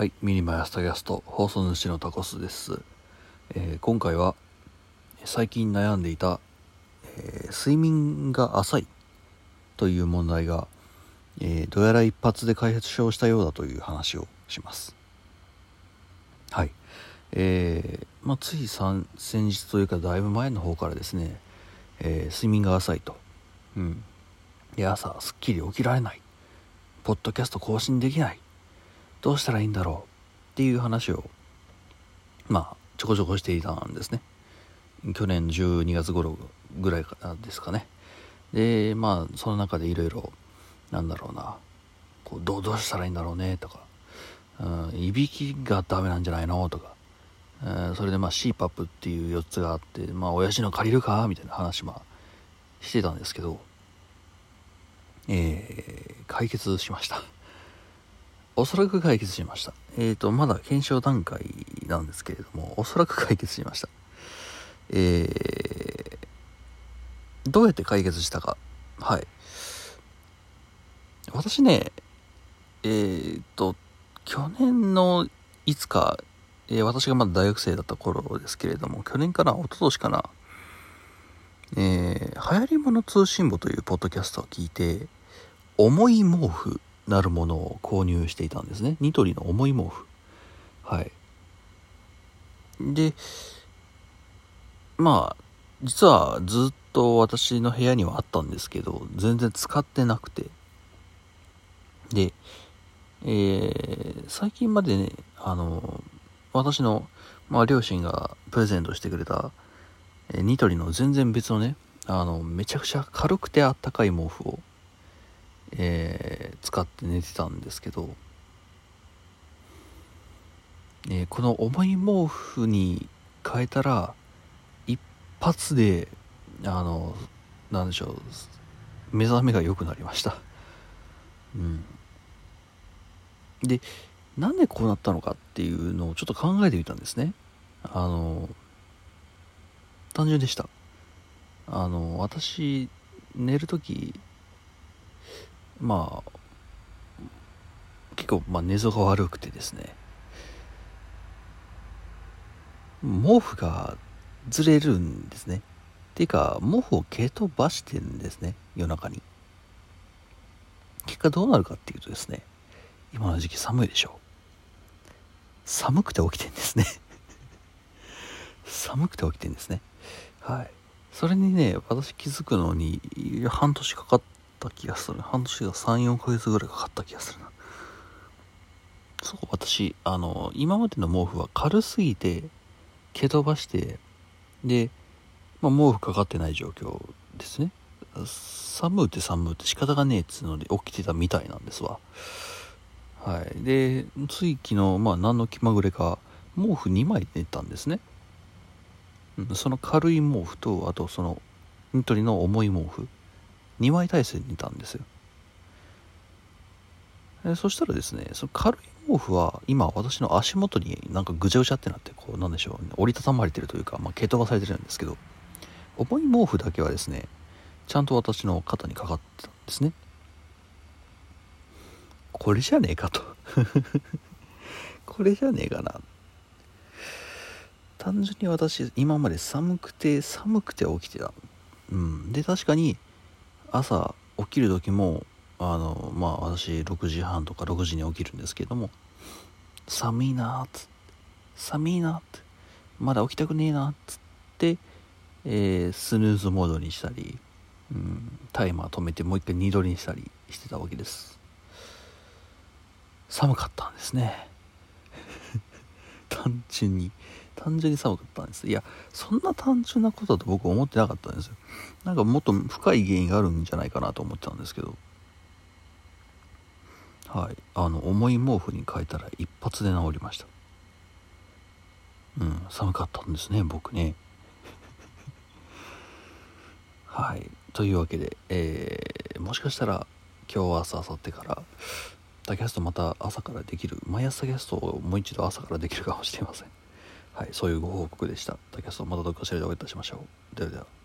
はい、ミニマヤスタキャスト放送主のタコスです、えー今回は最近悩んでいた、えー睡眠が浅いという問題が、えーどうやら一発で開発症したようだという話をします。はい。えーまあ、つい先先日というかだいぶ前の方からですね、え睡眠が浅いと。うん。で朝すっきり起きられない。ポッドキャスト更新できない。どうしたらいいんだろうっていう話をまあちょこちょこしていたんですね。去年12月頃ぐらいですかね。でまあその中でいろいろなんだろうなこうどうどうしたらいいんだろうねとか、うん、いびきがダメなんじゃないのとか、うんそれでまあ CPAP っていう4つがあってまあ親父の借りるかみたいな話まあしてたんですけどえー解決しました。おそらく解決しました。えっ、と、まだ検証段階なんですけれども、おそらく解決しました。えー、どうやって解決したか。はい。私ね、えー、と、去年のいつか、えー私がまだ大学生だった頃ですけれども、去年かな、一昨年かな、えー、流行り物通信簿というポッドキャストを聞いて、重い毛布なるものを購入していたんですね。ニトリの重い毛布。はい。で、まあ、実はずっと私の部屋にはあったんですけど、全然使ってなくて。で、えー最近までね、あの、私の、まあ、両親がプレゼントしてくれた、えニトリの全然別のね、あの、めちゃくちゃ軽くてあったかい毛布を、えー使って寝てたんですけど、えーこの重い毛布に変えたら一発であのなんでしょう目覚めが良くなりました。うん。でなんでこうなったのかっていうのをちょっと考えてみたんですね。あの単純でした。あの私寝る時まあ結構、まあ、寝相が悪くてですね。毛布がずれるんですね。っていうか毛布を蹴飛ばしてるんですね夜中に。結果どうなるかっていうとですね今の時期寒いでしょ。寒くて起きてんですね。寒くて起きてんですね。はい。それにね私気づくのに半年かかってた気がする。半年が34ヶ月ぐらいかかった気がするな。そう私あの今までの毛布は軽すぎて蹴飛ばしてで、まあ、毛布かかってない状況ですね。寒うて寒うて仕方がねえっつうので起きてたみたいなんですわ。はい。でつい昨日まあ何の気まぐれか毛布2枚寝たんですね。うんその軽い毛布とあとそのニトリの重い毛布。2枚体制にいたんですよ。えそしたらですねその軽い毛布は今私の足元になんかぐちゃぐちゃってなってこうなんでしょう、ね、折りたたまれてるというか、まあ、蹴飛ばされてるんですけど重い毛布だけはですねちゃんと私の肩にかかってたんですね。これじゃねえかと。これじゃねえかな。単純に私今まで寒くて寒くて起きてた。うん。で確かに朝起きる時もあのまあ私6時半とか6時に起きるんですけども寒いなーっつって寒いなってまだ起きたくねえなっつって、えースヌーズモードにしたり、うん、タイマー止めてもう一回二度にしたりしてたわけです。寒かったんですね。単純に。単純に寒かったんです。いやそんな単純なことだと僕思ってなかったんですよ。なんかもっと深い原因があるんじゃないかなと思ってたんですけど。はい。あの重い毛布に変えたら一発で治りました。うん寒かったんですね僕ね。はい。というわけで、えーもしかしたら今日明日明後日から tacast また朝からできる毎朝キャストをもう一度朝からできるかもしれません。はいそういうご報告でした。 tacast またどっかしらでお会いいたしましょう。ではでは。